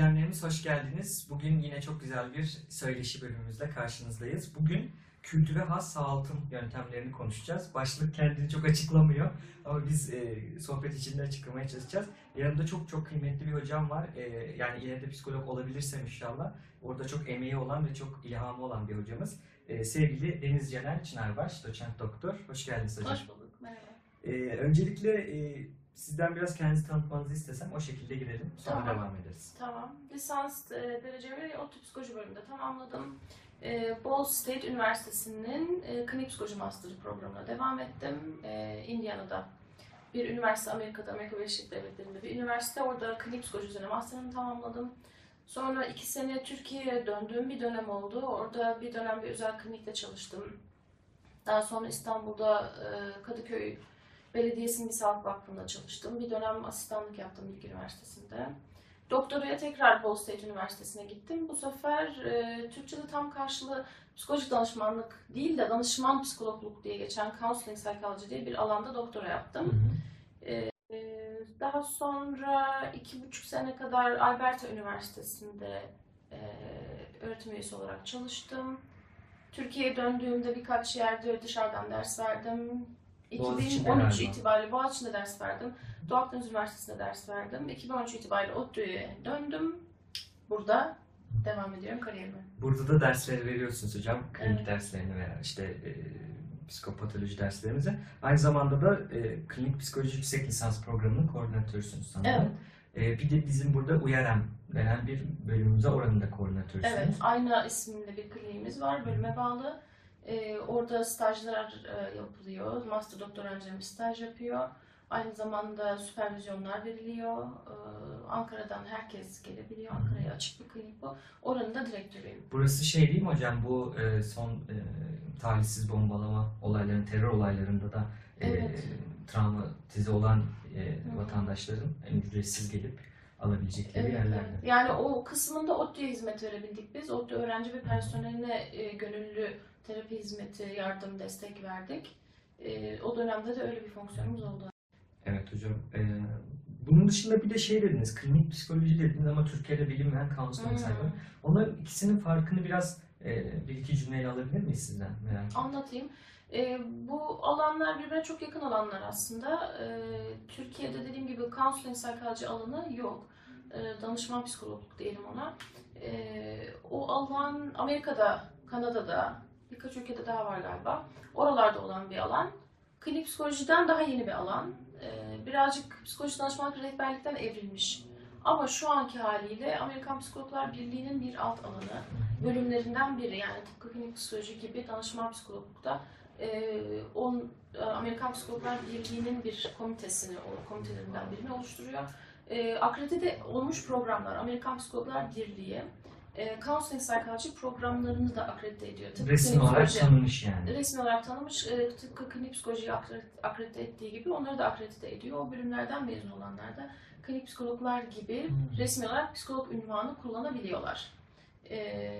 izleyenlerimiz hoş geldiniz. Bugün yine çok güzel bir söyleşi bölümümüzle karşınızdayız. Bugün kültüre has sağaltım yöntemlerini konuşacağız. Başlık kendini çok açıklamıyor ama biz e, sohbet içinde açıklamaya çalışacağız. Yanımda çok çok kıymetli bir hocam var. E, yani ileride psikolog olabilirsem inşallah. Orada çok emeği olan ve çok ilhamı olan bir hocamız. E, sevgili Deniz Cener Çınarbaş, doçent doktor. Hoş geldiniz hocam. Hoş bulduk. Merhaba. E, öncelikle e, sizden biraz kendinizi tanıtmanızı istesem o şekilde girelim. Sonra Tamam. devam ederiz. Tamam. Lisans e, derecemi ODTÜ Psikoloji bölümünde tamamladım. E, Ball State Üniversitesi'nin e, klinik psikoloji master programına devam ettim. E, Indiana'da bir üniversite Amerika'da, Amerika Birleşik Devletleri'nde bir üniversite. Orada klinik psikoloji üzerine master'ımı tamamladım. Sonra iki sene Türkiye'ye döndüğüm bir dönem oldu. Orada bir dönem bir özel klinikte çalıştım. Daha sonra İstanbul'da e, Kadıköy Belediyesi'nin bir sağlık vakfında çalıştım. Bir dönem asistanlık yaptım Bilgi Üniversitesi'nde. Doktoraya tekrar Ball State Üniversitesi'ne gittim. Bu sefer e, Türkçe'de tam karşılığı psikolojik danışmanlık değil de danışman psikologluk diye geçen counseling psychology diye bir alanda doktora yaptım. E, daha sonra iki buçuk sene kadar Alberta Üniversitesi'nde e, öğretim üyesi olarak çalıştım. Türkiye'ye döndüğümde birkaç yerde dışarıdan ders verdim. Boğaziçi'nde 2013 galiba. itibariyle Boğaziçi'nde ders verdim. Doğu Akdeniz Üniversitesi'nde ders verdim. 2013 itibariyle ODTÜ'ye döndüm. Burada devam ediyorum kariyerime. Burada da dersleri veriyorsunuz hocam. Klinik Evet. derslerini veya işte e, psikopatoloji derslerimizi. Aynı zamanda da e, klinik psikoloji yüksek lisans programının koordinatörüsünüz sanırım. E, bir de bizim burada UYAREM denen bir bölümümüze oranın da koordinatörüsünüz. Evet, aynı isimli bir kliniğimiz var, bölüme bağlı. Ee, orada stajlar e, yapılıyor. Master doktor öğrencilerimiz staj yapıyor. Aynı zamanda süpervizyonlar veriliyor. Ee, Ankara'dan herkes gelebiliyor. Ankara'ya açık bir klinik bu. Oranın da direktörüyüm. Burası şey değil mi hocam bu e, son e, talihsiz bombalama olaylarının, terör olaylarında da e, Evet. travmatize olan e, vatandaşların ücretsiz gelip alabilecekleri Evet, yerlerde. evet. Yani o kısmında ODTÜ'ye hizmet verebildik biz. ODTÜ öğrenci ve personeline e, gönüllü terapi hizmeti, yardım, destek verdik. E, o dönemde de öyle bir fonksiyonumuz oldu. Evet hocam. Ee, bunun dışında bir de şey dediniz, klinik psikoloji dediniz ama Türkiye'de bilinmeyen counseling Hmm. psychology. Onların ikisinin farkını biraz e, bir iki cümleyle alabilir miyiz sizden? Merak. Anlatayım. Ee, bu alanlar birbirine çok yakın alanlar aslında. Ee, Türkiye'de dediğim gibi counseling psychology alanı yok. Ee, danışman psikologluk diyelim ona. Ee, o alan Amerika'da, Kanada'da, birkaç ülkede daha var galiba. Oralarda olan bir alan. Klinik psikolojiden daha yeni bir alan. Ee, birazcık psikoloji danışmanlık rehberlikten evrilmiş. Ama şu anki haliyle Amerikan Psikologlar Birliği'nin bir alt alanı bölümlerinden biri yani tıpkı klinik psikoloji gibi danışman psikologlukta e, on, Amerikan Psikologlar Birliği'nin bir komitesini, o komitelerinden birini oluşturuyor. E, akredite olmuş programlar, Amerikan Psikologlar Birliği, e, Counseling Psychology programlarını da akredite ediyor. Tıpkı Resmi olarak psikoloji- tanınmış yani. resmi olarak tanımış, e, tıpkı klinik psikolojiyi akredite, akredite ettiği gibi onları da akredite ediyor. O bölümlerden mezun olanlar da klinik psikologlar gibi Hmm. resmi olarak psikolog ünvanı kullanabiliyorlar. E,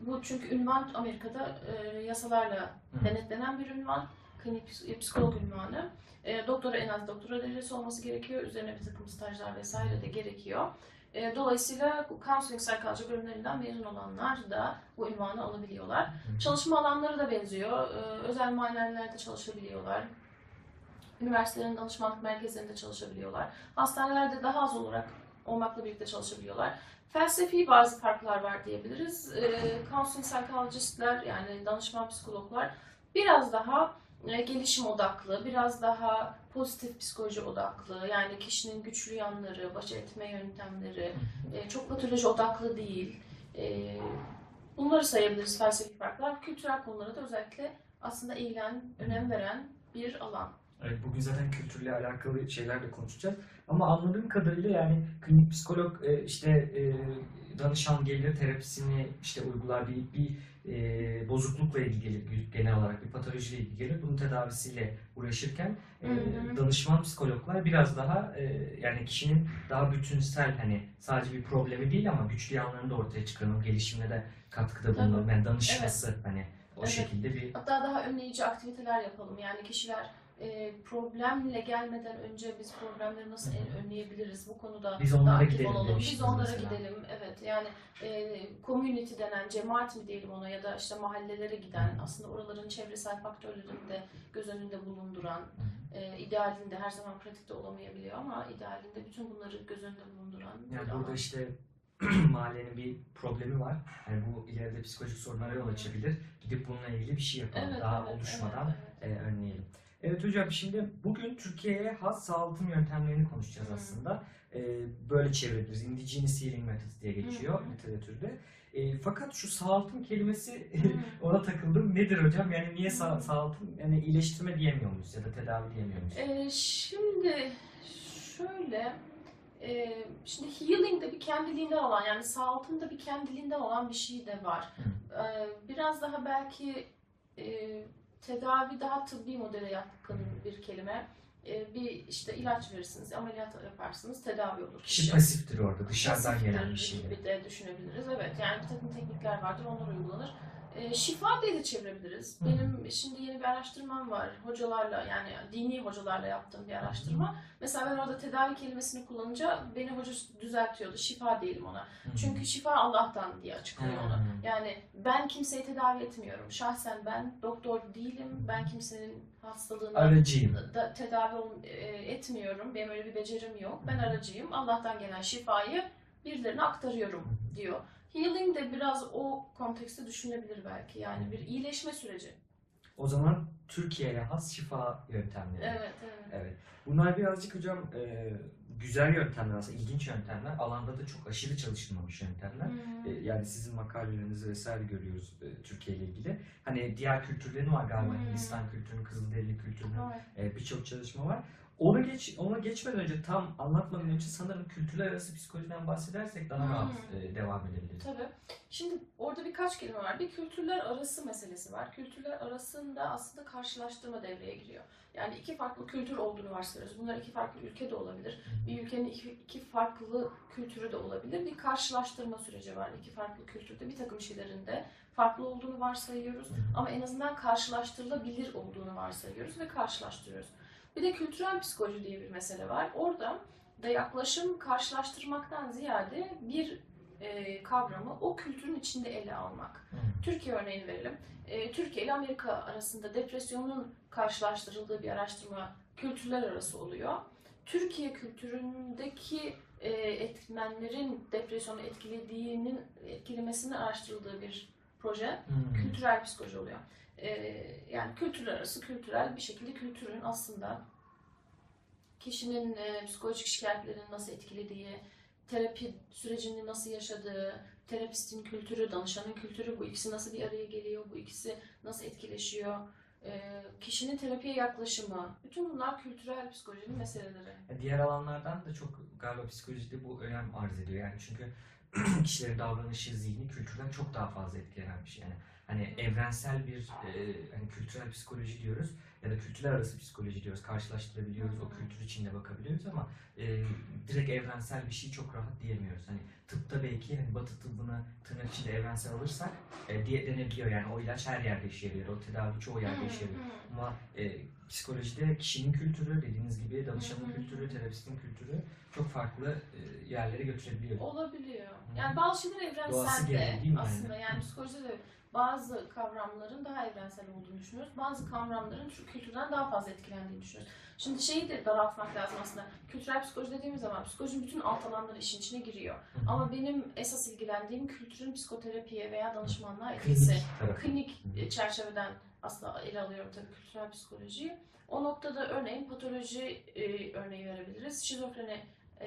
bu çünkü ünvan Amerika'da e, yasalarla Hı. denetlenen bir ünvan, klinik ps- psikolog ünvanı. E, doktora en az doktora derecesi olması gerekiyor. Üzerine bir takım stajlar vesaire de gerekiyor. E, dolayısıyla counseling psychology bölümlerinden mezun olanlar da bu ünvanı alabiliyorlar. Hı. Çalışma alanları da benziyor. Ee, özel muayenehanelerde çalışabiliyorlar. Üniversitelerin danışmanlık merkezlerinde çalışabiliyorlar. Hastanelerde daha az olarak olmakla birlikte çalışabiliyorlar. Felsefi bazı farklar var diyebiliriz. Ee, counseling psychologistler yani danışman psikologlar biraz daha e, gelişim odaklı, biraz daha pozitif psikoloji odaklı. Yani kişinin güçlü yanları, baş etme yöntemleri, e, çok patoloji odaklı değil. E, bunları sayabiliriz felsefi farklar. Kültürel konulara da özellikle aslında ilgilen, önem veren bir alan. Evet, bugün zaten kültürle alakalı şeyler de konuşacağız. Ama anladığım kadarıyla yani klinik psikolog e, işte e, danışan gelir terapisini işte uygular bir, bir e, bozuklukla ilgili genel olarak bir patolojiyle ilgili. Bunun tedavisiyle uğraşırken e, danışman psikologlar biraz daha e, yani kişinin daha bütünsel hani sadece bir problemi değil ama güçlü yanlarını da ortaya çıkaran o gelişimine de katkıda bulunan yani danışması hani o Evet. şekilde bir Hatta daha önleyici aktiviteler yapalım. Yani kişiler e, problemle gelmeden önce biz problemleri nasıl en- önleyebiliriz bu konuda Biz onlara aktif gidelim olalım. Biz onlara mesela. gidelim. Evet yani e, community denen cemaat mi diyelim ona ya da işte mahallelere giden aslında oraların çevresel faktörlerini de göz önünde bulunduran e, idealinde her zaman pratikte olamayabiliyor ama idealinde bütün bunları göz önünde bulunduran Yani burada işte mahallenin bir problemi var. Yani bu ileride psikolojik sorunlara yol açabilir. Gidip bununla ilgili bir şey yapalım. Evet, Daha evet, oluşmadan evet, e, önleyelim. Evet hocam şimdi bugün Türkiye'ye has sağaltım yöntemlerini konuşacağız Hı. aslında. E, böyle çevirebiliriz. Indigenous Healing Methods diye geçiyor hı. literatürde. E, fakat şu sağaltım kelimesi. Hı. ona takıldım. Nedir hocam? Yani niye sağ, sağaltım? Yani iyileştirme diyemiyor muyuz ya da tedavi diyemiyor muyuz? Ee, şimdi şöyle e, şimdi healing de bir kendiliğinden olan yani sağaltım da bir kendiliğinden olan bir şey de var. Ee, biraz daha belki e, tedavi daha tıbbi modele yakın bir kelime. Ee, bir işte ilaç verirsiniz, ameliyat yaparsınız, tedavi olur. Kişi pasiftir orada. Dışarıdan Pasiftir gelen bir şey. gibi de düşünebiliriz. Evet yani bir takım teknikler vardır onlar uygulanır. Ee, şifa diye de çevirebiliriz. Hı. Benim şimdi yeni bir araştırmam var. Hocalarla yani dini hocalarla yaptığım bir araştırma. Mesela ben orada tedavi kelimesini kullanınca beni hoca düzeltiyordu. Şifa diyelim ona. Hı. Çünkü şifa Allah'tan diye açıklıyor onu. Yani ben kimseyi tedavi etmiyorum. Şahsen ben doktor değilim. Ben kimsenin hastalığını Aracıyım. da tedavi e, etmiyorum. Benim öyle bir becerim yok. Ben aracıyım. Allah'tan gelen şifayı birilerine aktarıyorum diyor. Healing de biraz o kontekste düşünebilir belki. Yani bir iyileşme süreci. O zaman Türkiye'ye has şifa yöntemleri. Evet, evet. Evet. Bunlar birazcık hocam e, güzel yöntemler aslında, ilginç yöntemler. Alanda da çok aşırı çalışılmamış yöntemler. Hmm. E, yani sizin makalelerinizi vesaire görüyoruz e, Türkiye ile ilgili. Hani diğer kültürlerin var galiba Hmm. Hindistan kültürünün, Kızılderili kültürünün Evet. e, birçok çalışma var. Onu geç, ona geçmeden önce tam anlatmadan önce sanırım kültürler arası psikolojiden bahsedersek daha rahat Hmm. e, devam edebiliriz. Tabii. Şimdi orada birkaç kelime var. Bir kültürler arası meselesi var. Kültürler arasında aslında karşılaştırma devreye giriyor. Yani iki farklı kültür olduğunu varsayıyoruz. Bunlar iki farklı ülke de olabilir. Bir ülkenin iki, iki farklı kültürü de olabilir. Bir karşılaştırma süreci var. İki farklı kültürde bir takım şeylerin de farklı olduğunu varsayıyoruz. Ama en azından karşılaştırılabilir olduğunu varsayıyoruz ve karşılaştırıyoruz. Bir de kültürel psikoloji diye bir mesele var. Orada da yaklaşım karşılaştırmaktan ziyade bir e, kavramı o kültürün içinde ele almak. Hı. Türkiye örneğini verelim. E, Türkiye ile Amerika arasında depresyonun karşılaştırıldığı bir araştırma kültürler arası oluyor. Türkiye kültüründeki e, etmenlerin depresyonu etkilediğinin etkilemesini araştırıldığı bir proje Hı. kültürel psikoloji oluyor. E, yani kültürler arası kültürel bir şekilde kültürün aslında kişinin e, psikolojik şikayetlerini nasıl etkilediği, terapi sürecini nasıl yaşadığı, terapistin kültürü, danışanın kültürü bu ikisi nasıl bir araya geliyor, bu ikisi nasıl etkileşiyor, e, kişinin terapiye yaklaşımı, bütün bunlar kültürel psikolojinin meseleleri. Diğer alanlardan da çok galiba psikolojide bu önem arz ediyor. Yani çünkü kişilerin davranışı, zihni kültürden çok daha fazla etkilenen bir şey. Yani hani evrensel bir e, hani kültürel psikoloji diyoruz ya da kültürler arası psikoloji diyoruz. Karşılaştırabiliyoruz, o kültür içinde bakabiliyoruz ama e, direkt evrensel bir şey çok rahat diyemiyoruz. Hani tıpta belki hani batı tıbbını tırnak içinde evrensel alırsak e, diye denebiliyor. Yani o ilaç her yerde işe yarıyor. O tedavi çoğu yerde işe yarıyor. Ama e, psikolojide kişinin kültürü dediğiniz gibi danışanın hı. kültürü, terapistin kültürü çok farklı e, yerlere götürebiliyor. Olabiliyor. Yani bazı şeyler evrensel de aslında. yani? Yani psikolojide de bazı kavramların daha evrensel olduğunu düşünüyoruz. Bazı kavramların Türk kültürden daha fazla etkilendiğini düşünüyoruz. Şimdi şeyi de daraltmak lazım aslında. Kültürel psikoloji dediğimiz zaman psikolojinin bütün alt alanları işin içine giriyor. Ama benim esas ilgilendiğim kültürün psikoterapiye veya danışmanlığa etkisi. klinik. Klinik çerçeveden aslında ele alıyorum tabii kültürel psikolojiyi. O noktada örneğin patoloji e, örneği verebiliriz. Şizofreni e,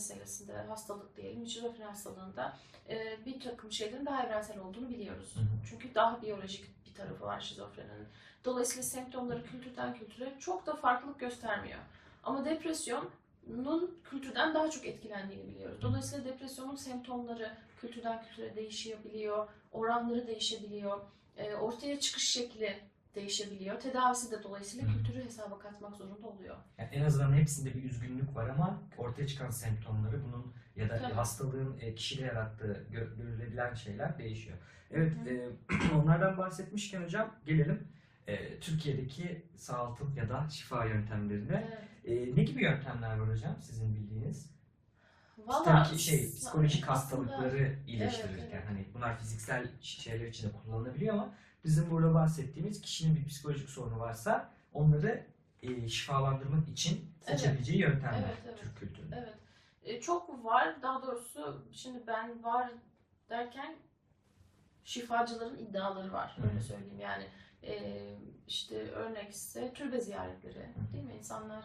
meselesinde hastalık diyelim. Şizofreni hastalığında e, bir takım şeylerin daha evrensel olduğunu biliyoruz. Çünkü daha biyolojik bir tarafı var şizofreninin. Dolayısıyla semptomları kültürden kültüre çok da farklılık göstermiyor. Ama depresyonun kültürden daha çok etkilendiğini biliyoruz. Dolayısıyla depresyonun semptomları kültürden kültüre değişebiliyor, oranları değişebiliyor, e, ortaya çıkış şekli değişebiliyor. Tedavisi de dolayısıyla Hı. kültürü hesaba katmak zorunda oluyor. Yani en azından hepsinde bir üzgünlük var ama ortaya çıkan semptomları bunun ya da Tabii. hastalığın e, kişide yarattığı gö- görülebilen şeyler değişiyor. Evet, Hı e, onlardan bahsetmişken hocam gelelim. e, Türkiye'deki sağaltım ya da şifa yöntemlerine. Evet. E, ne gibi yöntemler var hocam sizin bildiğiniz? Valla şey psikolojik hastalıkları iyileştirirken evet. hani bunlar fiziksel şeyler için de kullanılabiliyor ama bizim burada bahsettiğimiz kişinin bir psikolojik sorunu varsa onları e, şifalandırmak için Evet. seçebileceği yöntemler Evet, evet. Türk kültüründe. Evet. E, çok var. Daha doğrusu şimdi ben var derken şifacıların iddiaları var. Hı hı. Öyle söyleyeyim. Yani e, işte örnek ise türbe ziyaretleri. Değil mi? İnsanlar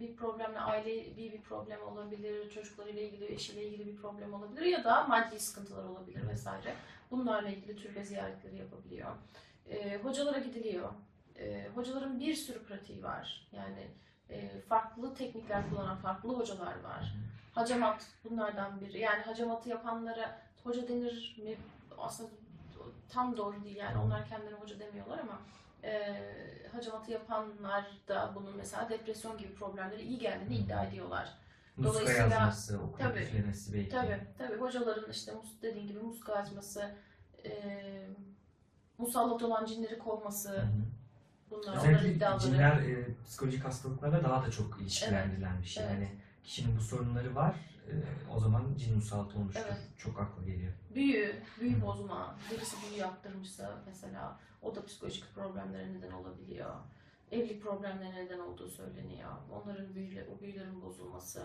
bir problemle aile bir bir problem olabilir, çocuklarıyla ilgili, eşiyle ilgili bir problem olabilir ya da maddi sıkıntılar olabilir vesaire. Bunlarla ilgili türbe ziyaretleri yapabiliyor. E, hocalara gidiliyor. E, hocaların bir sürü pratiği var. Yani e, farklı teknikler kullanan farklı hocalar var. Hacamat bunlardan biri. Yani hacamatı yapanlara hoca denir mi? Aslında tam doğru değil yani onlar kendilerine hoca demiyorlar ama e, hacamatı yapanlar da bunun mesela depresyon gibi problemleri iyi geldiğini iddia ediyorlar. Muska Dolayısıyla- yazması, okuyup Tabii. üflemesi belki. Tabii tabii hocaların işte dediğin gibi muska açması, e, musallat olan cinleri kovması bunlar onların Özellikle iddiaları. cinler e, psikolojik hastalıklarla daha da çok ilişkilendirilen bir şey. Evet. Yani kişinin bu sorunları var, e, o zaman cin musallatı olmuştur. Evet. Çok akla geliyor. Büyü, büyü bozma, birisi büyü yaptırmışsa mesela o da psikolojik problemlere neden olabiliyor. Evlilik problemlerine neden olduğu söyleniyor. Onların büyüle, o büyülerin bozulması.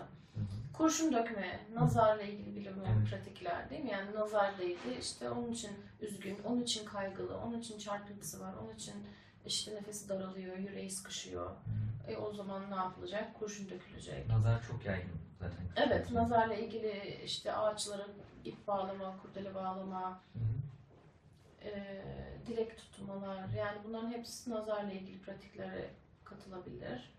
Kurşun dökme, nazarla ilgili bilim Evet. pratikler değil mi? Yani nazar değdi, işte onun için üzgün, onun için kaygılı, onun için çarpıntısı var, onun için işte nefesi daralıyor, yüreği sıkışıyor. Hı. E o zaman ne yapılacak? Kurşun dökülecek. Nazar çok yaygın zaten. Evet, nazarla ilgili işte ağaçlara ip bağlama, kurdele bağlama, Hı hı. e, dilek tutmalar yani bunların hepsi nazarla ilgili pratiklere katılabilir.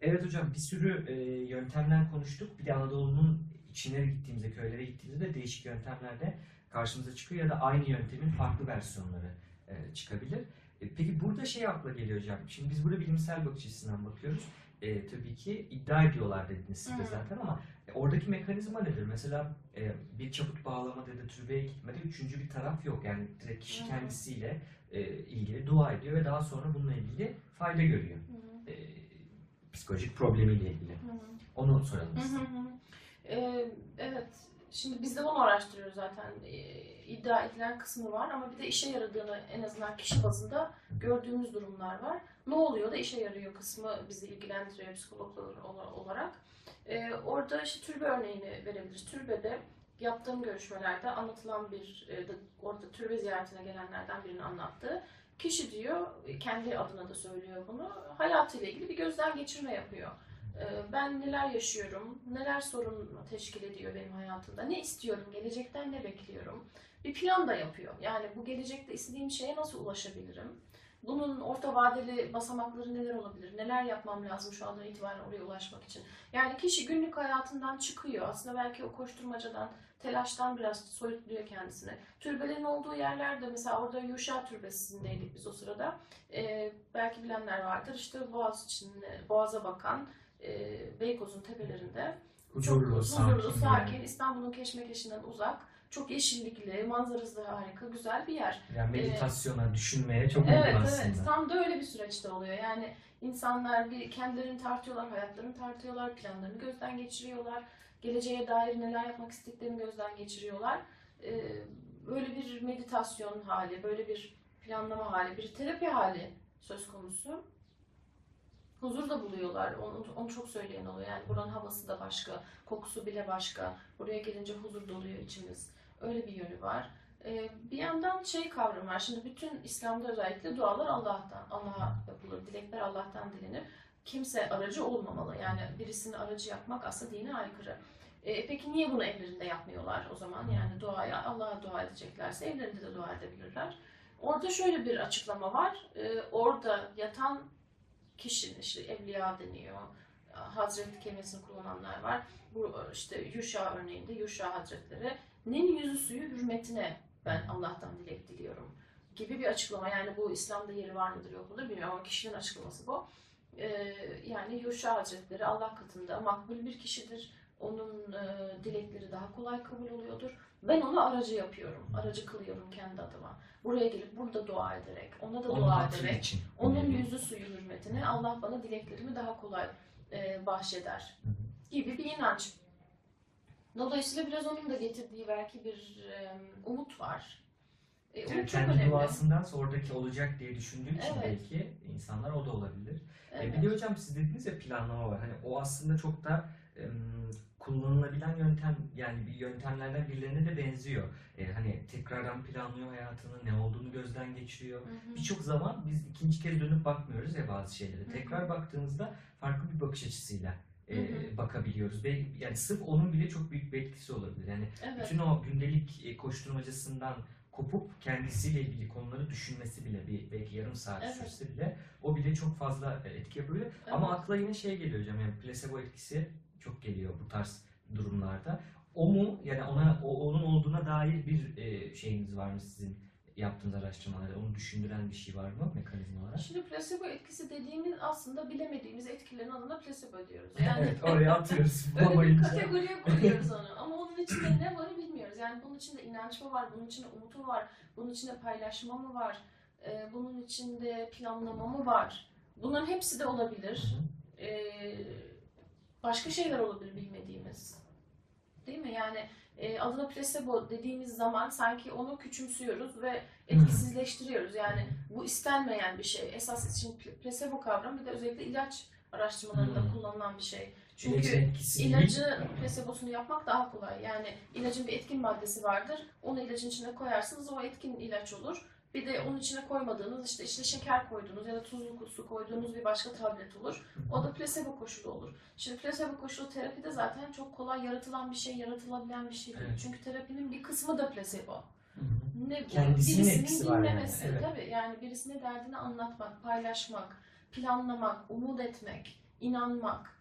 Evet hocam bir sürü e, yöntemler konuştuk. Bir de Anadolu'nun içine gittiğimizde, köylere gittiğimizde de değişik yöntemler de karşımıza çıkıyor ya da aynı yöntemin farklı versiyonları e, çıkabilir. E, peki burada şey akla geliyor hocam. Şimdi biz burada bilimsel bakış açısından bakıyoruz. E, tabii ki iddia ediyorlar dediniz siz de zaten ama e, oradaki mekanizma nedir? Mesela e, bir çaput bağlamada ya da türbeye gitmede üçüncü bir taraf yok. Yani direkt kişi Hı. kendisiyle e, ilgili dua ediyor ve daha sonra bununla ilgili fayda görüyor. E, psikolojik problemiyle ilgili. Onu soralım Hı size. hı hı. Ee, evet, şimdi biz de onu araştırıyoruz zaten. Ee, iddia edilen kısmı var ama bir de işe yaradığını en azından kişi bazında gördüğümüz durumlar var. Ne oluyor da işe yarıyor kısmı bizi ilgilendiriyor psikologlar ola- olarak. Ee, orada işte türbe örneğini verebiliriz. Türbede yaptığım görüşmelerde anlatılan bir, e, orada türbe ziyaretine gelenlerden birinin anlattığı kişi diyor, kendi adına da söylüyor bunu, hayatıyla ilgili bir gözden geçirme yapıyor. Ee, ben neler yaşıyorum, neler sorun teşkil ediyor benim hayatımda, ne istiyorum, gelecekten ne bekliyorum. Bir plan da yapıyor. Yani bu gelecekte istediğim şeye nasıl ulaşabilirim? Bunun orta vadeli basamakları neler olabilir? Neler yapmam lazım şu andan itibaren oraya ulaşmak için? Yani kişi günlük hayatından çıkıyor. Aslında belki o koşturmacadan, telaştan biraz soyutluyor kendisini. Türbelerin olduğu yerlerde mesela orada Yuşa Türbesi'ndeydik biz o sırada. Ee, belki bilenler vardır. İşte Boğaz için, Boğaz'a bakan e, Beykoz'un tepelerinde Huzurlu, çok sakin. huzurlu, sakin, İstanbul'un keşmekeşinden uzak, çok yeşillikli, manzarası da harika, güzel bir yer. yani meditasyona, düşünmeye çok Evet, uygun evet. aslında. Tam da öyle bir süreçte oluyor. Yani insanlar bir kendilerini tartıyorlar, hayatlarını tartıyorlar, planlarını gözden geçiriyorlar. Geleceğe dair neler yapmak istediklerini gözden geçiriyorlar. Ee, böyle bir meditasyon hali, böyle bir planlama hali, bir terapi hali söz konusu. Huzur da buluyorlar. Onu, onu çok söyleyen oluyor. Yani buranın havası da başka, kokusu bile başka. Buraya gelince huzur doluyor içimiz. Öyle bir yönü var. Ee, bir yandan şey kavram var. Şimdi bütün İslam'da özellikle dualar Allah'tan, Allah'a yapılır. Dilekler Allah'tan dilenir. Kimse aracı olmamalı. Yani birisini aracı yapmak aslında dine aykırı. Ee, peki niye bunu evlerinde yapmıyorlar o zaman? Yani duaya Allah'a dua edeceklerse evlerinde de dua edebilirler. Orada şöyle bir açıklama var. Ee, orada yatan kişinin işte evliya deniyor. Hazret kelimesini kullananlar var. Bu işte Yuşa örneğinde Yuşa Hazretleri yüzü suyu hürmetine ben Allah'tan dilek diliyorum gibi bir açıklama. Yani bu İslam'da yeri var mıdır yok mudur bilmiyorum ama kişinin açıklaması bu. Ee, yani Yuşa Hazretleri Allah katında makbul bir kişidir. Onun e, dilekleri daha kolay kabul oluyordur. Ben onu aracı yapıyorum. Aracı kılıyorum kendi adıma. Buraya gelip burada dua ederek, ona da Onun dua ederek, için. onun yüzü suyu hürmetine Allah bana dileklerimi daha kolay e, bahşeder gibi bir inanç. Dolayısıyla biraz onun da getirdiği belki bir e, umut var. E, umut Yani çok kendi önemli. duasından sonraki olacak diye düşündüğü için Evet. belki insanlar o da olabilir. E, Evet. bir de hocam siz dediniz ya planlama var. Hani o aslında çok da kullanılabilen yöntem yani bir yöntemlerden birilerine de benziyor. E, hani tekrardan planlıyor hayatını, ne olduğunu gözden geçiriyor. Birçok zaman biz ikinci kere dönüp bakmıyoruz ya bazı şeylere. hı. Tekrar baktığımızda farklı bir bakış açısıyla e, Hı hı. bakabiliyoruz. Ve yani sırf onun bile çok büyük bir etkisi olabilir. Yani Evet. bütün o gündelik e, koşturmacasından kopup kendisiyle ilgili konuları düşünmesi bile bir belki yarım saat Evet. sürse bile o bile çok fazla e, etki yapıyor. Ama akla yine şey geliyor hocam yani placebo etkisi çok geliyor bu tarz durumlarda. O mu yani ona o, onun olduğuna dair bir e, şeyiniz var mı sizin yaptığınız araştırmalarda? Onu düşündüren bir şey var mı mekanizma olarak? Şimdi placebo etkisi dediğimiz aslında bilemediğimiz etkilerin adına placebo diyoruz. evet oraya atıyoruz Öyle bir kategoriye koyuyoruz onu. Ama onun içinde ne var bilmiyoruz. Yani bunun içinde inanç mı var, bunun içinde umut mu var, bunun içinde paylaşma mı var, e, bunun içinde planlama mı var? Bunların hepsi de olabilir. hı. Başka şeyler olabilir bilmediğimiz. Değil mi? Yani e, adına placebo dediğimiz zaman sanki onu küçümsüyoruz ve etkisizleştiriyoruz. Yani bu istenmeyen bir şey. Esas için pl- placebo kavramı bir de özellikle ilaç araştırmalarında Hmm. kullanılan bir şey. Çünkü. İlacı plasebosunu yapmak daha kolay. Yani ilacın bir etkin maddesi vardır. Onu ilacın içine koyarsınız o etkin ilaç olur. Bir de onun içine koymadığınız işte işte şeker koyduğunuz ya da tuzlu su koyduğunuz bir başka tablet olur. O da plasebo koşulu olur. Şimdi plasebo koşulu terapide zaten çok kolay yaratılan bir şey, yaratılabilen bir şey değil. Evet. Çünkü terapinin bir kısmı da plasebo. Ne, Kendisinin birisinin var yani, dinlemesi. evet. Tabii yani birisine derdini anlatmak, paylaşmak, planlamak, umut etmek, inanmak,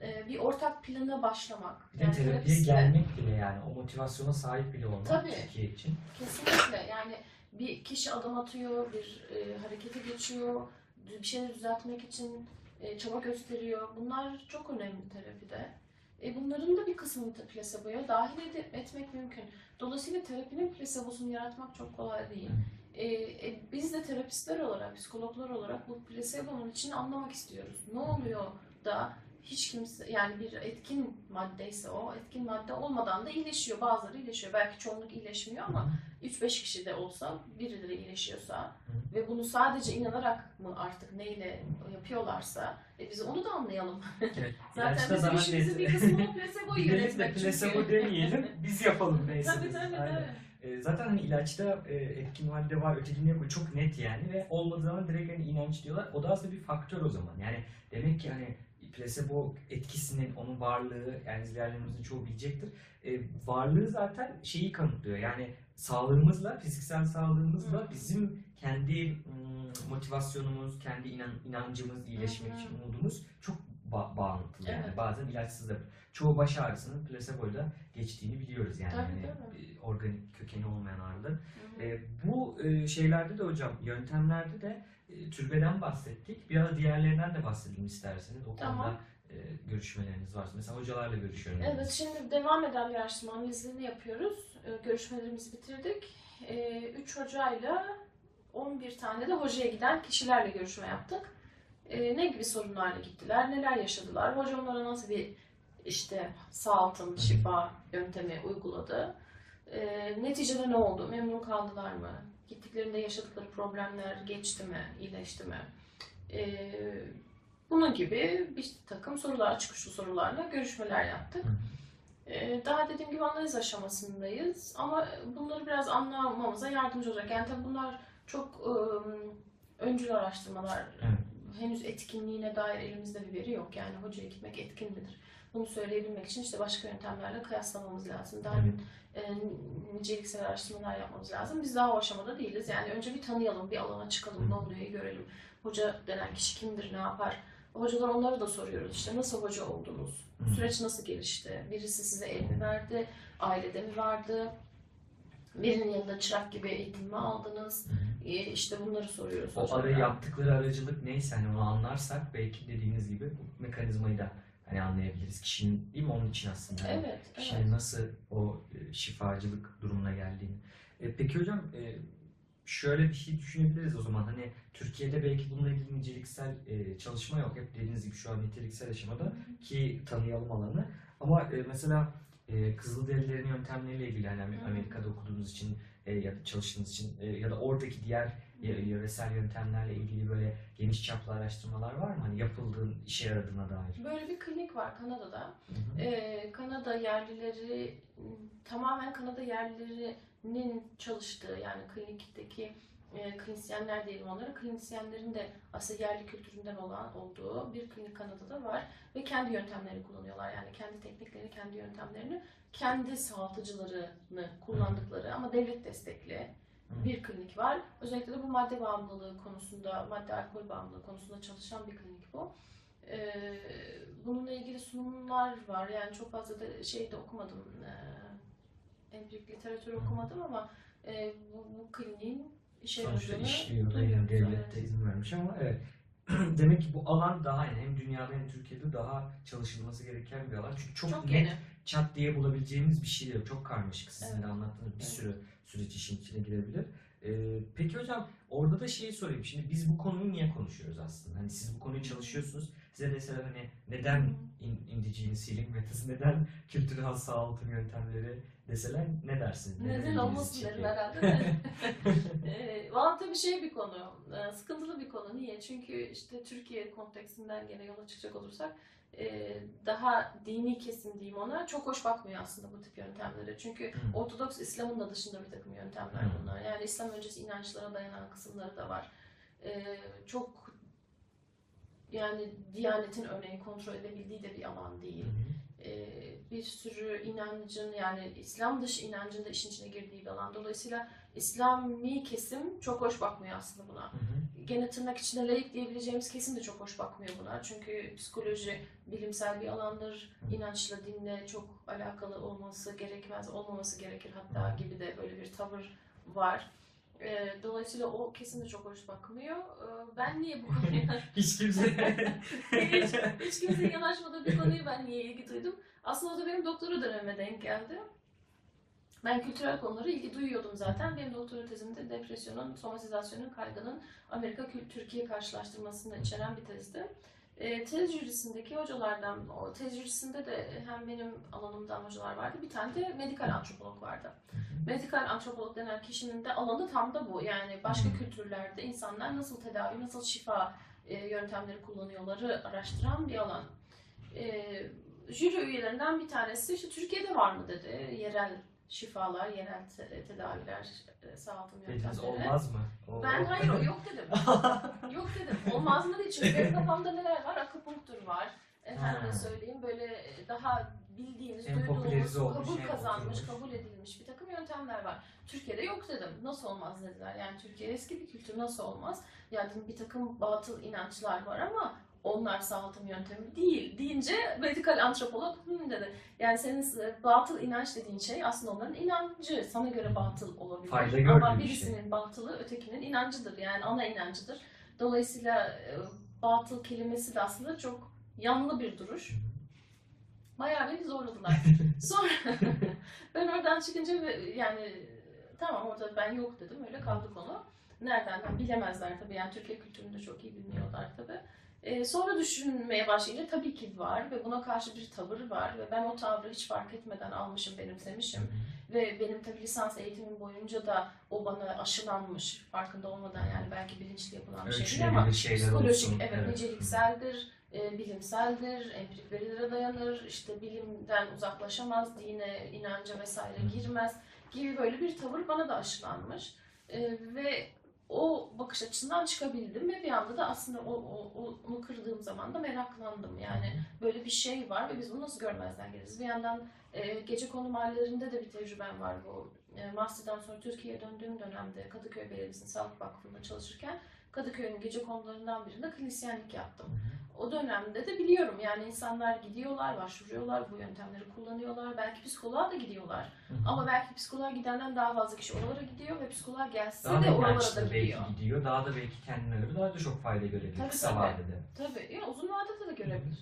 e, bir ortak plana başlamak. Bir de terapiye gelmek bile yani o motivasyona sahip bile olmak Tabii. Türkiye için. Kesinlikle yani bir kişi adım atıyor, bir e, harekete geçiyor, bir şeyleri düzeltmek için e, çaba gösteriyor. Bunlar çok önemli terapide. E, bunların da bir kısmını plaseboya dahil edip etmek mümkün. Dolayısıyla terapinin plasebosunu yaratmak çok kolay değil. E, e, biz de terapistler olarak, psikologlar olarak bu plasebonun içini anlamak istiyoruz. Ne oluyor da hiç kimse yani bir etkin maddeyse o etkin madde olmadan da iyileşiyor. Bazıları iyileşiyor. Belki çoğunluk iyileşmiyor ama 3-5 kişi de olsa birileri iyileşiyorsa ve bunu sadece inanarak mı artık neyle yapıyorlarsa e biz onu da anlayalım. Evet. Zaten bizim işimizin bir kısmı placebo'yu Bilelim de yönetmek plasebo çünkü. demeyelim, biz yapalım neyse. tabii tabii Aynen. tabii. E, zaten hani ilaçta e, etkin madde var, ötekini yok. Çok net yani ve olmadığı zaman direkt hani inanç diyorlar. O da aslında bir faktör o zaman. Yani demek ki hani plasebo etkisinin, onun varlığı, yani izleyenlerimizin çoğu bilecektir. E, varlığı zaten şeyi kanıtlıyor. Yani sağlığımızla, fiziksel sağlığımızla Hı. bizim kendi motivasyonumuz, kendi inan, inancımız, iyileşmek için umudumuz çok ba- bağlantılı yani. Evet. Bazen ilaçsız da. Çoğu baş ağrısının plaseboyla geçtiğini biliyoruz yani. Tabii, tabii. e, organik kökeni olmayan hı. E, bu e, şeylerde de hocam, yöntemlerde de türbeden bahsettik. Biraz diğerlerinden de bahsedelim isterseniz. O Tamam. konuda e, görüşmeleriniz varsa. Mesela hocalarla görüşüyorsunuz. Evet, şimdi devam eden bir araştırma analizini yapıyoruz. Ee, Görüşmelerimizi bitirdik. 3 hocayla 11 tane de hocaya giden kişilerle görüşme yaptık. Ne gibi sorunlarla gittiler, neler yaşadılar, hoca onlara nasıl bir işte sağaltım, şifa yöntemi uyguladı. Neticede ne oldu, memnun kaldılar mı, gittiklerinde yaşadıkları problemler geçti mi, iyileşti mi? Ee, Bunun gibi bir takım sorular, çıkışlı sorularla görüşmeler yaptık. Ee, Daha dediğim gibi analiz aşamasındayız ama bunları biraz anlamamıza yardımcı olacak. Yani tabii bunlar çok ım, öncül araştırmalar. Henüz etkinliğine dair elimizde bir veri yok. Yani hocaya gitmek etkin midir? Bunu söyleyebilmek için işte başka yöntemlerle kıyaslamamız lazım. Daha e, niceliksel araştırmalar yapmamız lazım. Biz daha o aşamada değiliz. Yani önce bir tanıyalım, bir alana çıkalım, ne oluyor görelim. Hoca denen kişi kimdir, ne yapar? Hocalar onları da soruyoruz. İşte nasıl hoca oldunuz? Süreç nasıl gelişti? Birisi size el mi verdi? Ailede mi vardı? Birinin yanında çırak gibi eğitim mi aldınız? Ee, işte bunları soruyoruz O ara yaptıkları aracılık neyse hani onu anlarsak belki dediğiniz gibi bu mekanizmayı da hani anlayabiliriz. Kişinin değil mi onun için aslında? Evet, Kişinin evet. nasıl o e, şifacılık durumuna geldiğini. E, peki hocam e, şöyle bir şey düşünebiliriz o zaman. Hani Türkiye'de belki bununla ilgili niceliksel e, çalışma yok. Hep dediğiniz gibi şu an niteliksel aşamada ki tanıyalım alanı. Ama e, mesela e, Kızılderililerin yöntemleriyle ilgili yani Amer- Hı. Amerika'da okuduğunuz için e, ya da çalıştığınız için e, ya da oradaki diğer yöresel yöntemlerle ilgili böyle geniş çaplı araştırmalar var mı? Hani yapıldığın, işe yaradığına dair. Böyle bir klinik var Kanada'da. Hı hı. Ee, Kanada yerlileri tamamen Kanada yerlilerinin çalıştığı yani klinikteki e, klinisyenler diyelim onlara. Klinisyenlerin de aslında yerli kültüründen olan olduğu bir klinik Kanada'da var ve kendi yöntemlerini kullanıyorlar. Yani kendi tekniklerini, kendi yöntemlerini, kendi sağaltıcılarını kullandıkları ama devlet destekli. Bir klinik var. Özellikle de bu madde bağımlılığı konusunda, madde alkol bağımlılığı konusunda çalışan bir klinik bu. Ee, bununla ilgili sunumlar var. Yani çok fazla da şey de okumadım. Ee, empirik literatür okumadım ama e, bu, bu kliniğin işe Sonuçta işliyor yani devlet de izin vermiş ama evet. Demek ki bu alan daha yani hem dünyada hem Türkiye'de daha çalışılması gereken bir alan. Çünkü çok, Çok net yeni. Çat diye bulabileceğimiz bir şey yok. Çok karmaşık. Sizin Evet. de anlattığınız bir Evet. sürü süreç işin içine girebilir. Ee, peki hocam orada da şeyi sorayım. Şimdi biz bu konuyu niye konuşuyoruz aslında? Hani siz bu konuyu çalışıyorsunuz. Size mesela hani neden in, indigenous healing metası, neden kültürel sağaltım yöntemleri deseler ne dersiniz? Neden olmasın derim herhalde de. e, Valla tabii şey bir konu, e, sıkıntılı bir konu. Niye? Çünkü işte Türkiye kontekstinden gene yola çıkacak olursak daha dini kesim diyeyim ona çok hoş bakmıyor aslında bu tip yöntemlere. Çünkü Hı. Ortodoks İslam'ın da dışında bir takım yöntemler Hı. bunlar. Yani İslam öncesi inançlara dayanan kısımları da var. E, çok yani Diyanet'in örneğin kontrol edebildiği de bir alan değil Hı hı. e, bir sürü inancın yani İslam dışı inancın da işin içine girdiği bir alan. Dolayısıyla İslami kesim çok hoş bakmıyor aslında buna. Hı hı. Gene tırnak içinde laik diyebileceğimiz kesim de çok hoş bakmıyor buna. Çünkü psikoloji bilimsel bir alandır. Hı. İnançla dinle çok alakalı olması gerekmez, olmaması gerekir hatta gibi de böyle bir tavır var. E, dolayısıyla o kesim de çok hoş bakmıyor. E, ben niye bu konuya Hiç kimse hiç, hiç kimsenin yanaşmadığı bir konuyu ben niye ilgi duydum? Aslında o da benim doktora dönemime denk geldi. Ben kültürel konulara ilgi duyuyordum zaten. Benim doktora tezimde depresyonun, somatizasyonun, kaygının Amerika kül- Türkiye karşılaştırmasını içeren bir tezdi. E, tez jürisindeki hocalardan, o tez jürisinde de hem benim alanımdan hocalar vardı, bir tane de medikal antropolog vardı. Medikal antropolog denen kişinin de alanı tam da bu. Yani başka kültürlerde insanlar nasıl tedavi, nasıl şifa e, yöntemleri kullanıyorları araştıran bir alan. E, jüri üyelerinden bir tanesi işte Türkiye'de var mı dedi. Yerel şifalar, yerel te- tedaviler, e, sağaltım Dediniz yöntemleri. olmaz mı? O- Ben hayır o yok dedim. yok dedim. Olmaz mı değil. Çünkü benim kafamda neler var? Akupunktur var. Efendime Ha. söyleyeyim böyle daha bildiğimiz, En duyduğumuz, popülerize olmuş, kabul en kazanmış, oturmuş. kabul edilmiş bir takım yöntemler var. Türkiye'de yok dedim. Nasıl olmaz dediler. Yani Türkiye eski bir kültür nasıl olmaz? Yani bir takım batıl inançlar var ama onlar sağaltım yöntemi değil deyince medikal antropolog "Hı," dedi. Yani senin e, batıl inanç dediğin şey aslında onların inancı. Sana göre batıl olabilir. Fayda Ama birisinin batılı ötekinin inancıdır. Yani ana inancıdır. Dolayısıyla e, batıl kelimesi de aslında çok yanlı bir duruş. Bayağı beni zorladılar. Sonra ben oradan çıkınca ve- yani tamam orada ben yok dedim. Öyle kaldı konu. Nereden? Bilemezler tabii. Yani Türkiye kültürünü de çok iyi bilmiyorlar tabii. Ee, sonra düşünmeye başlayınca tabii ki var ve buna karşı bir tavır var ve ben o tavrı hiç fark etmeden almışım, benimsemişim. Ve benim tabii lisans eğitimim boyunca da o bana aşılanmış farkında olmadan yani belki bilinçli yapılan bir şey değil ama psikolojik, olsun. evet, nicelikseldir, e, bilimseldir, empirik verilere dayanır, işte bilimden uzaklaşamaz, dine, inanca vesaire girmez gibi böyle bir tavır bana da aşılanmış. E, ve o bakış açısından çıkabildim ve bir anda da aslında o, o, o- onu kırdığım zaman da meraklandım. Yani böyle bir şey var ve biz bunu nasıl görmezden geliriz? Bir yandan e, gece konu mahallelerinde de bir tecrübem var bu. E, master'dan sonra Türkiye'ye döndüğüm dönemde Kadıköy Belediyesi'nin Sağlık Vakfı'nda çalışırken Kadıköy'ün gece konularından birinde klinisyenlik yaptım. O dönemde de biliyorum yani insanlar gidiyorlar, başvuruyorlar, bu yöntemleri kullanıyorlar. Belki psikoloğa da gidiyorlar. Ama belki psikoloğa gidenden daha fazla kişi oralara gidiyor ve psikoloğa gelse daha de da oralara da belki gidiyor. gidiyor. Daha da belki kendine göre daha da çok fayda görebilir Tabii, kısa tabii. vadede. Tabii, ya uzun vadede de görebilir.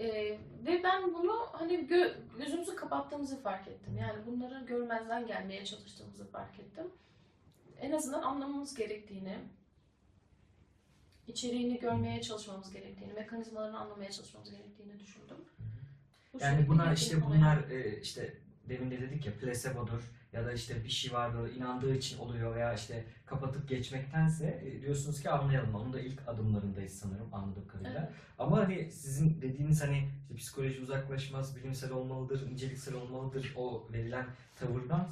E, ve ben bunu hani gö- gözümüzü kapattığımızı fark ettim. Yani bunları görmezden gelmeye çalıştığımızı fark ettim. En azından anlamamız gerektiğini, içeriğini görmeye çalışmamız gerektiğini, mekanizmalarını anlamaya çalışmamız gerektiğini düşündüm. Bu Yani bunlar işte bunlar e, işte demin de dedik ya plasebodur ya da işte bir şey vardır inandığı için oluyor veya işte kapatıp geçmektense e, diyorsunuz ki anlayalım. Onun da ilk adımlarındayız sanırım anladığım kadarıyla. Evet. Ama hani sizin dediğiniz hani işte psikoloji uzaklaşmaz, bilimsel olmalıdır, inceliksel olmalıdır o verilen tavırdan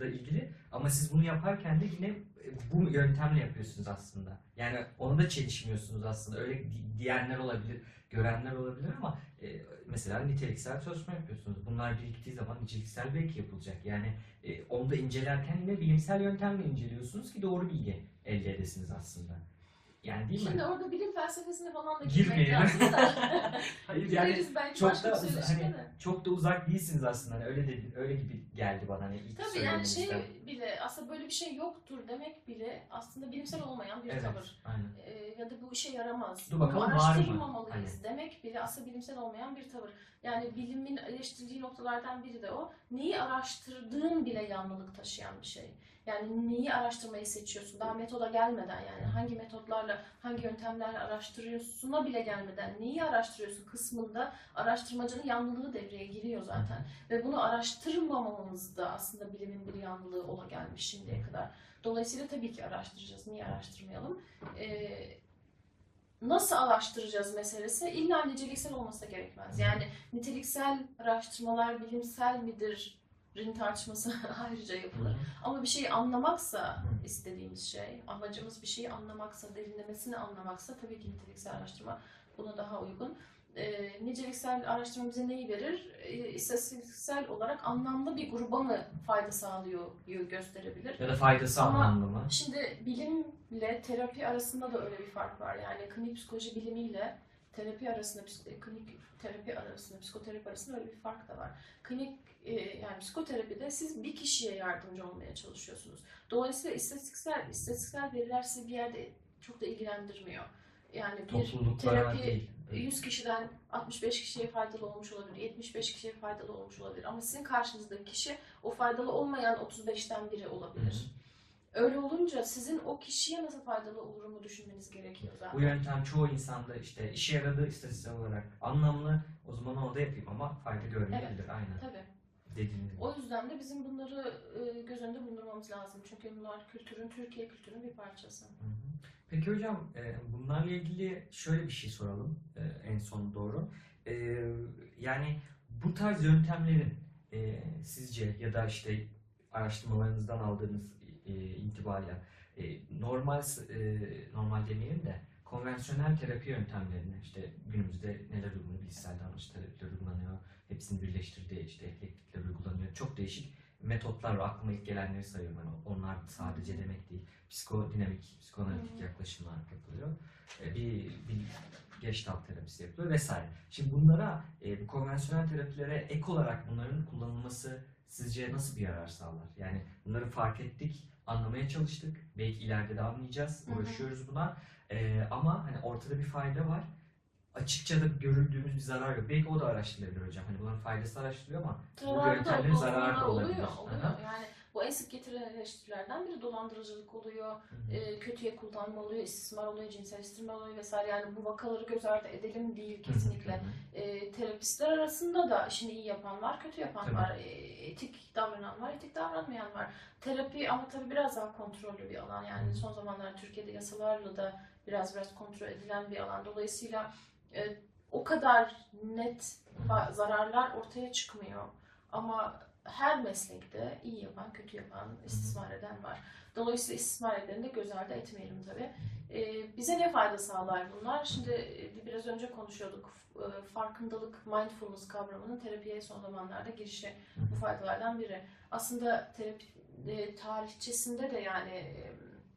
da ilgili. Ama siz bunu yaparken de yine e, bu yöntemle yapıyorsunuz aslında. Yani onu da çelişmiyorsunuz aslında. Öyle di- diyenler olabilir, görenler olabilir ama e, mesela niteliksel çalışma yapıyorsunuz. Bunlar biriktiği zaman niceliksel belki yapılacak. Yani e, onu da incelerken yine bilimsel yöntemle inceliyorsunuz ki doğru bilgi elde edesiniz aslında. Yani değil mi? Şimdi orada bilim felsefesine falan da girmek lazım da. Hayır yani çok da söyleşide hani de. çok da uzak değilsiniz aslında. Hani öyle dedi, öyle gibi geldi bana hani Tabii yani şey söylemenizden. Bile aslında böyle bir şey yoktur demek bile aslında bilimsel olmayan bir Evet, tavır. aynen. Ee, ya da bu işe yaramaz. Dur bakalım araştırmamalıyız Hani. demek bile aslında bilimsel olmayan bir tavır. Yani bilimin eleştirdiği noktalardan biri de o. Neyi araştırdığın bile yanlılık taşıyan bir şey. Yani neyi araştırmayı seçiyorsun? Daha metoda gelmeden yani hangi metotlarla, hangi yöntemlerle araştırıyorsun'a bile gelmeden neyi araştırıyorsun kısmında araştırmacının yanlılığı devreye giriyor zaten. Ve bunu araştırmamamız da aslında bilimin bir yanlılığı ola gelmiş şimdiye kadar. Dolayısıyla tabii ki araştıracağız. Niye araştırmayalım? Ee, nasıl araştıracağız meselesi illa niceliksel olması gerekmez. Yani niteliksel araştırmalar bilimsel midir? rin tartışması ayrıca yapılır. Ama bir şeyi anlamaksa istediğimiz şey, amacımız bir şeyi anlamaksa, derinlemesine anlamaksa tabii ki niteliksel araştırma buna daha uygun. E, niceliksel araştırma bize neyi verir? E, istatistiksel olarak anlamlı bir gruba mı fayda sağlıyor gösterebilir. Ya da faydası Ama- anlamlı mı? Şimdi bilimle terapi arasında da öyle bir fark var. Yani klinik psikoloji bilimiyle terapi arasında, psik- klinik terapi arasında, psikoterapi arasında öyle bir fark da var. Klinik e, yani psikoterapide siz bir kişiye yardımcı olmaya çalışıyorsunuz. Dolayısıyla istatistiksel, istatistiksel veriler sizi bir yerde çok da ilgilendirmiyor. Yani bir terapi değil. 100 kişiden 65 kişiye faydalı olmuş olabilir, 75 kişiye faydalı olmuş olabilir. Ama sizin karşınızdaki kişi o faydalı olmayan 35'ten biri olabilir. Öyle olunca sizin o kişiye nasıl faydalı olurumu düşünmeniz gerekiyor Bu zaten. yöntem çoğu insanda işte işe yaradı istatistiksel olarak anlamlı. O zaman orada yapayım ama fayda görmeyebilir. Aynen. Tabii. Dediğiniz gibi. O yüzden de bizim bunları e, göz önünde bulundurmamız lazım. Çünkü bunlar kültürün, Türkiye kültürünün bir parçası. Hı hı. Peki hocam e, bunlarla ilgili şöyle bir şey soralım e, en son doğru. E, Yani bu tarz yöntemlerin sizce ya da işte araştırmalarınızdan aldığınız e, intibayla e, normal normal demeyelim de konvansiyonel terapi yöntemlerine işte günümüzde neler uygulanıyor, bilişsel davranış terapileri uygulanıyor, hepsini birleştirdiği işte eklektikler uygulanıyor. Çok değişik metotlar var. Aklıma ilk gelenleri sayıyorum. Yani onlar sadece demek değil. Psikodinamik, psikoanalitik yaklaşımlar yapılıyor. E, bir, bir geçtalt terapisi yapılıyor vesaire. Şimdi bunlara, e, bu konvansiyonel terapilere ek olarak bunların kullanılması sizce nasıl bir yarar sağlar? Yani bunları fark ettik, anlamaya çalıştık. Belki ileride de anlayacağız, uğraşıyoruz buna. E, ama hani ortada bir fayda var. Açıkça da görüldüğümüz bir zarar yok. Belki o da araştırılabilir hocam. Hani bunların faydası araştırılıyor ama bu yöntemlerin zararı da olabilir. oluyor. Aha. oluyor. Yani bu en sık getirilen eleştirilerden biri dolandırıcılık oluyor, e, kötüye kullanma oluyor, istismar oluyor, cinselleştirme oluyor vesaire. Yani bu vakaları göz ardı edelim değil kesinlikle. hı hı. E, terapistler arasında da işini iyi yapan var, kötü yapan Tabii. var. E, etik davranan var, etik davranmayan var. Terapi ama tabii biraz daha kontrollü bir alan. Yani son zamanlarda Türkiye'de yasalarla da biraz biraz kontrol edilen bir alan. Dolayısıyla e, o kadar net zararlar ortaya çıkmıyor. Ama her meslekte iyi yapan, kötü yapan, istismar eden var. Dolayısıyla istismar edeni de göz ardı etmeyelim tabii. Ee, bize ne fayda sağlar bunlar? Şimdi e, biraz önce konuşuyorduk. E, Farkındalık, mindfulness kavramının terapiye son zamanlarda girişi bu faydalardan biri. Aslında terapi e, tarihçesinde de yani e,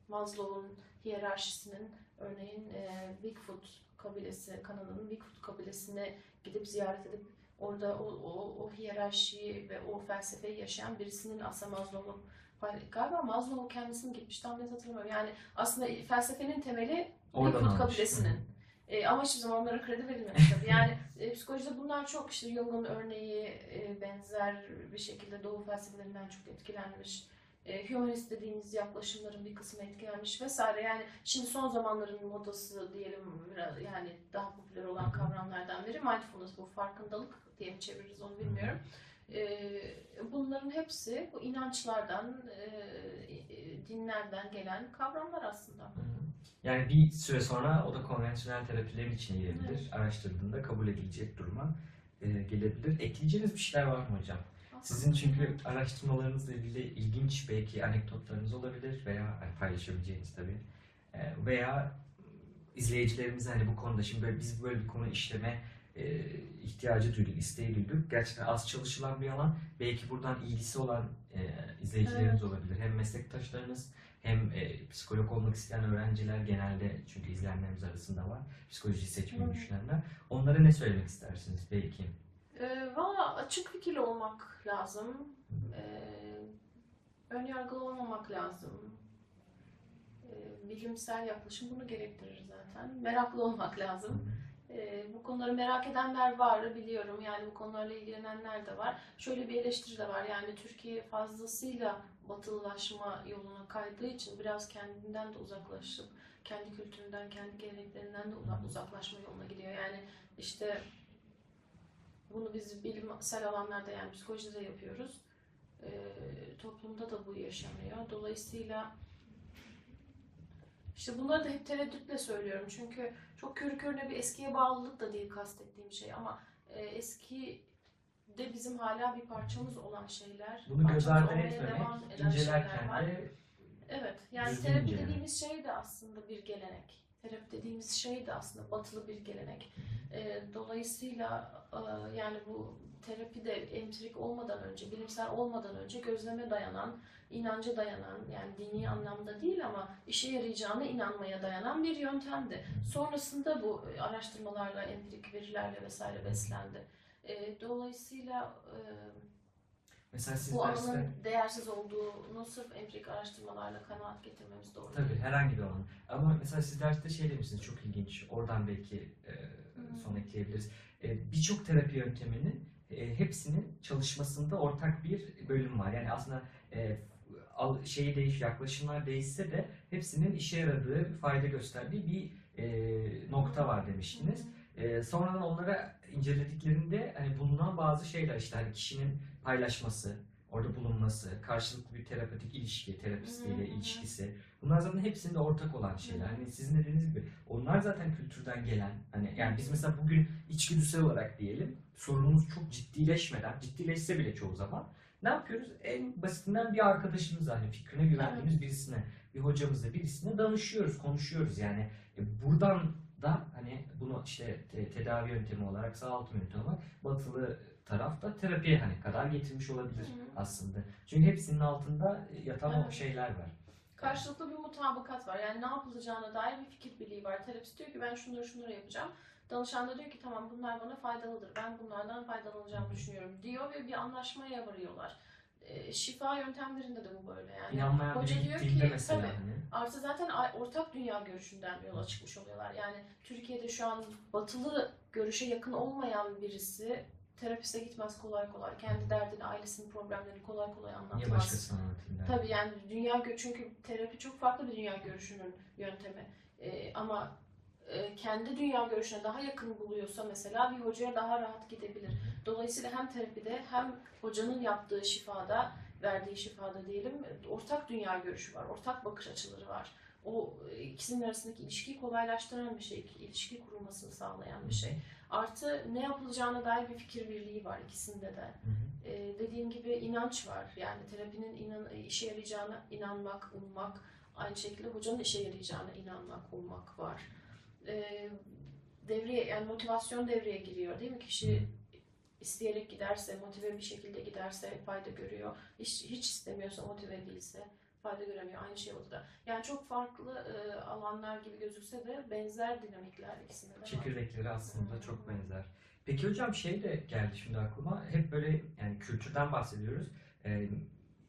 Maslow'un hiyerarşisinin örneğin e, Bigfoot kabilesi, Kanada'nın Bigfoot kabilesine gidip ziyaret edip orada o, o, o hiyerarşiyi ve o felsefeyi yaşayan birisinin aslında Maslow'un galiba Maslow kendisinin gitmiş tam net hatırlamıyorum. Yani aslında felsefenin temeli Oradan Bigfoot kabilesinin. E, ama hiçbir zaman onlara kredi verilmemiş tabii. Yani e, psikolojide bunlar çok işte Jung'un örneği e, benzer bir şekilde Doğu felsefelerinden çok etkilenmiş. E, humanist dediğimiz yaklaşımların bir kısmı etkilenmiş vesaire. Yani şimdi son zamanların modası diyelim biraz yani daha popüler olan kavramlardan biri mindfulness bu farkındalık diye mi çeviririz onu bilmiyorum. E, bunların hepsi bu inançlardan, e, e, dinlerden gelen kavramlar aslında. Yani bir süre sonra o da konvansiyonel terapilerin içine girebilir. Evet. Araştırdığında kabul edilecek duruma e, gelebilir. Ekleyeceğiniz bir şeyler var mı hocam? Sizin çünkü araştırmalarınızla ilgili ilginç belki anekdotlarınız olabilir veya hani paylaşabileceğiniz tabii. E, veya izleyicilerimize hani bu konuda şimdi böyle, biz böyle bir konu işleme e, ihtiyacı duyduk, isteği duyduk. Gerçekten az çalışılan bir alan. Belki buradan ilgisi olan e, izleyicilerimiz olabilir. Hem meslektaşlarınız hem e, psikolog olmak isteyen öğrenciler genelde çünkü izleyenlerimiz arasında var. Psikoloji seçmeyi Evet. düşünenler. Onlara ne söylemek istersiniz belki? E, Valla açık fikirli olmak lazım. E, ön yargılı olmamak lazım. E, bilimsel yaklaşım bunu gerektirir zaten. Meraklı olmak lazım. E, bu konuları merak edenler var biliyorum. Yani bu konularla ilgilenenler de var. Şöyle bir eleştiri de var. Yani Türkiye fazlasıyla batılılaşma yoluna kaydığı için biraz kendinden de uzaklaşıp kendi kültüründen, kendi geleneklerinden de uzak- uzaklaşma yoluna gidiyor. Yani işte bunu biz bilimsel alanlarda yani psikolojide yapıyoruz. Ee, toplumda da bu yaşanıyor. Dolayısıyla işte bunları da hep tereddütle söylüyorum. Çünkü çok körü körüne bir eskiye bağlılık da değil kastettiğim şey ama e, eski de bizim hala bir parçamız olan şeyler. Bunu göz ardı etmemek, incelerken de Evet, yani terapi dediğimiz şey de aslında bir gelenek. Terapi dediğimiz şey de aslında batılı bir gelenek. Ee, dolayısıyla e, yani bu terapi de empirik olmadan önce, bilimsel olmadan önce gözleme dayanan, inanca dayanan, yani dini anlamda değil ama işe yarayacağına inanmaya dayanan bir yöntemdi. Sonrasında bu araştırmalarla, empirik verilerle vesaire beslendi. E, dolayısıyla mesela siz bu derste alanın değersiz olduğunu sırf empirik araştırmalarla kanaat getirmemiz doğru Tabii değil. herhangi bir alan. Ama mesela siz derste şey demişsiniz çok ilginç. Oradan belki e, son ekleyebiliriz. E, Birçok terapi yönteminin e, hepsinin çalışmasında ortak bir bölüm var. Yani aslında e, al, şeyi değiş, yaklaşımlar değişse de hepsinin işe yaradığı, fayda gösterdiği bir e, nokta var demiştiniz. E, sonradan onlara incelediklerinde hani bulunan bazı şeyler işte hani kişinin paylaşması, orada bulunması, karşılıklı bir terapetik ilişki, terapistiyle ilişkisi. Bunlar zaten hepsinde ortak olan şeyler. Hani sizin dediğiniz gibi onlar zaten kültürden gelen. Hani yani biz mesela bugün içgüdüsel olarak diyelim sorunumuz çok ciddileşmeden, ciddileşse bile çoğu zaman ne yapıyoruz? En basitinden bir arkadaşımıza hani fikrine güvendiğimiz birisine, bir hocamıza, birisine danışıyoruz, konuşuyoruz. Yani e, buradan da hani bunu işte te- tedavi yöntemi olarak, sağaltım yöntemi olarak batılı tarafta terapiye hani kadar getirmiş olabilir Hı hı. aslında. Çünkü hepsinin altında yatan o Evet. şeyler var. Karşılıklı bir mutabakat var. Yani ne yapılacağına dair bir fikir birliği var. Terapist diyor ki ben şunları şunları yapacağım. Danışan da diyor ki tamam bunlar bana faydalıdır. Ben bunlardan faydalanacağımı düşünüyorum diyor ve bir anlaşmaya varıyorlar. Ee, şifa yöntemlerinde de bu böyle yani. İnanmayan hoca biri diyor gittiğinde ki, mesela tabii. hani Artı zaten a- ortak dünya görüşünden yola çıkmış oluyorlar. Yani Türkiye'de şu an batılı görüşe yakın olmayan birisi terapiste gitmez kolay kolay. Kendi derdini, ailesinin problemlerini kolay kolay niye anlatmaz. başkasına anlatayım der. Tabii yani dünya gö- çünkü terapi çok farklı bir dünya görüşünün yöntemi. Ee, ama e, kendi dünya görüşüne daha yakın buluyorsa mesela bir hocaya daha rahat gidebilir. Dolayısıyla hem terapide hem hocanın yaptığı şifada, verdiği şifada diyelim ortak dünya görüşü var, ortak bakış açıları var. O e, ikisinin arasındaki ilişkiyi kolaylaştıran bir şey, ilişki kurulmasını sağlayan bir şey. Artı ne yapılacağına dair bir fikir birliği var ikisinde de. Hı hı. Ee, dediğim gibi inanç var. Yani terapinin inan, işe yarayacağına inanmak, ummak. Aynı şekilde hocanın işe yarayacağına inanmak, ummak var. Ee, devreye, yani motivasyon devreye giriyor değil mi? Kişi isteyerek giderse, motive bir şekilde giderse fayda görüyor. Hiç, hiç istemiyorsa, motive değilse fayda göremiyor. Aynı şey orada da. Yani çok farklı e, alanlar gibi gözükse de benzer dinamikler ikisinde de var. Çekirdekleri aslında Hı. çok benzer. Peki hocam şey de geldi şimdi aklıma. Hep böyle yani kültürden bahsediyoruz. Ee,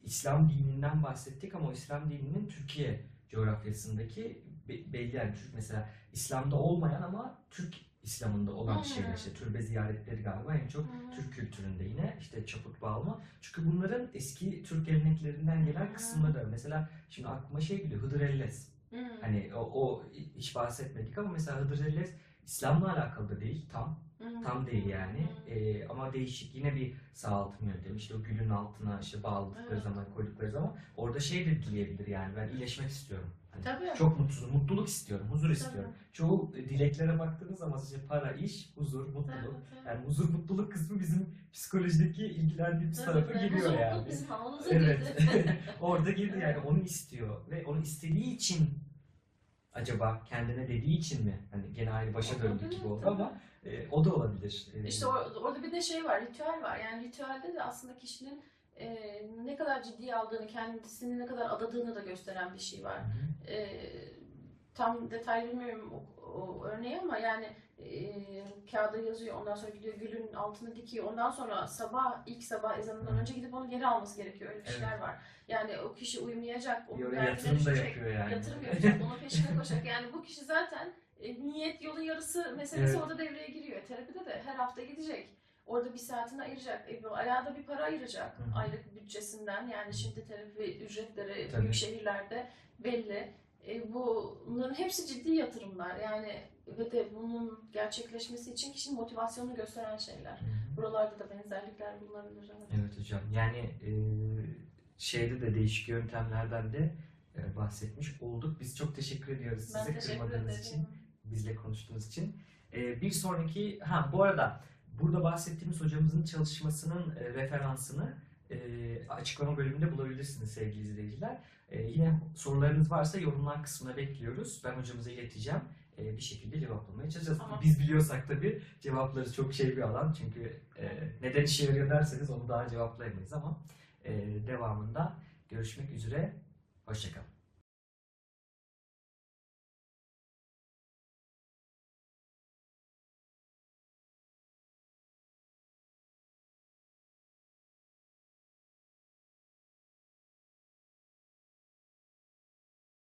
İslam dininden bahsettik ama o İslam dininin Türkiye coğrafyasındaki be- belli yani Türk mesela İslam'da olmayan ama Türk İslam'ında olan Hı. şeyler işte türbe ziyaretleri galiba en çok Hı. Türk kültüründe yine işte çaput bağlama. Çünkü bunların eski Türk geleneklerinden gelen Hı. kısımları. Mesela şimdi aklıma şey geliyor Hıdır Ellez. Hı. Hani o, o hiç bahsetmedik ama mesela Hıdır Ellez İslam'la alakalı da değil tam. Tam değil yani. Ee, ama değişik yine bir sağaltım yöntemi. İşte o gülün altına işte bağladıkları Evet. zaman, koydukları zaman orada şey de dileyebilir yani ben iyileşmek istiyorum. Hani Tabii. çok mutsuzum, mutluluk istiyorum, huzur istiyorum. Çoğu dileklere baktığınız zaman işte para, iş, huzur, mutluluk. Yani huzur, mutluluk kısmı bizim psikolojideki ilgilendiğimiz tarafa Mutluluk yani. bizim havamıza Evet. girdi. Orada girdi yani onu istiyor ve onu istediği için acaba kendine dediği için mi? Hani gene aynı başa döndük gibi oldu ama e, o da olabilir. E, İşte or- orada bir de şey var, ritüel var. Yani ritüelde de aslında kişinin e, ne kadar ciddiye aldığını, kendisini ne kadar adadığını da gösteren bir şey var. Hı hı. E, tam detay bilmiyorum o, örneği ama yani e, kağıda yazıyor, ondan sonra gidiyor gülün altını dikiyor. Ondan sonra sabah, ilk sabah ezanından önce gidip onu geri alması gerekiyor. Öyle kişiler Evet. var. Yani o kişi uyumayacak, Bir onun derdine yatırım da yapıyor yani. Yatırım yapacak, onun peşine koşacak. Yani bu kişi zaten e, niyet yolun yarısı meselesi Evet. orada devreye giriyor. Terapide de her hafta gidecek. Orada bir saatini ayıracak. E, bu ayağa da bir para ayıracak hı. aylık bütçesinden. Yani şimdi terapi ücretleri Tabii. büyük şehirlerde belli. E, bunların hepsi ciddi yatırımlar. Yani ve de bunun gerçekleşmesi için kişinin motivasyonunu gösteren şeyler. Buralarda da benzerlikler bulunabilir. Evet hocam. Yani e, şeyde de değişik yöntemlerden de e, bahsetmiş olduk. Biz çok teşekkür ediyoruz Ben size teşekkür kırmadığınız ederim. için, bizle konuştuğunuz için. E, bir sonraki, ha bu arada burada bahsettiğimiz hocamızın çalışmasının e, referansını e, açıklama bölümünde bulabilirsiniz sevgili izleyiciler. E, yine sorularınız varsa yorumlar kısmına bekliyoruz. Ben hocamıza ileteceğim. E, bir şekilde cevaplamaya çalışacağız. Tamam. Biz biliyorsak tabii cevapları çok şey bir alan. Çünkü e, neden işe yarıyor derseniz onu daha cevaplayamayız ama e, devamında görüşmek üzere. Hoşçakalın.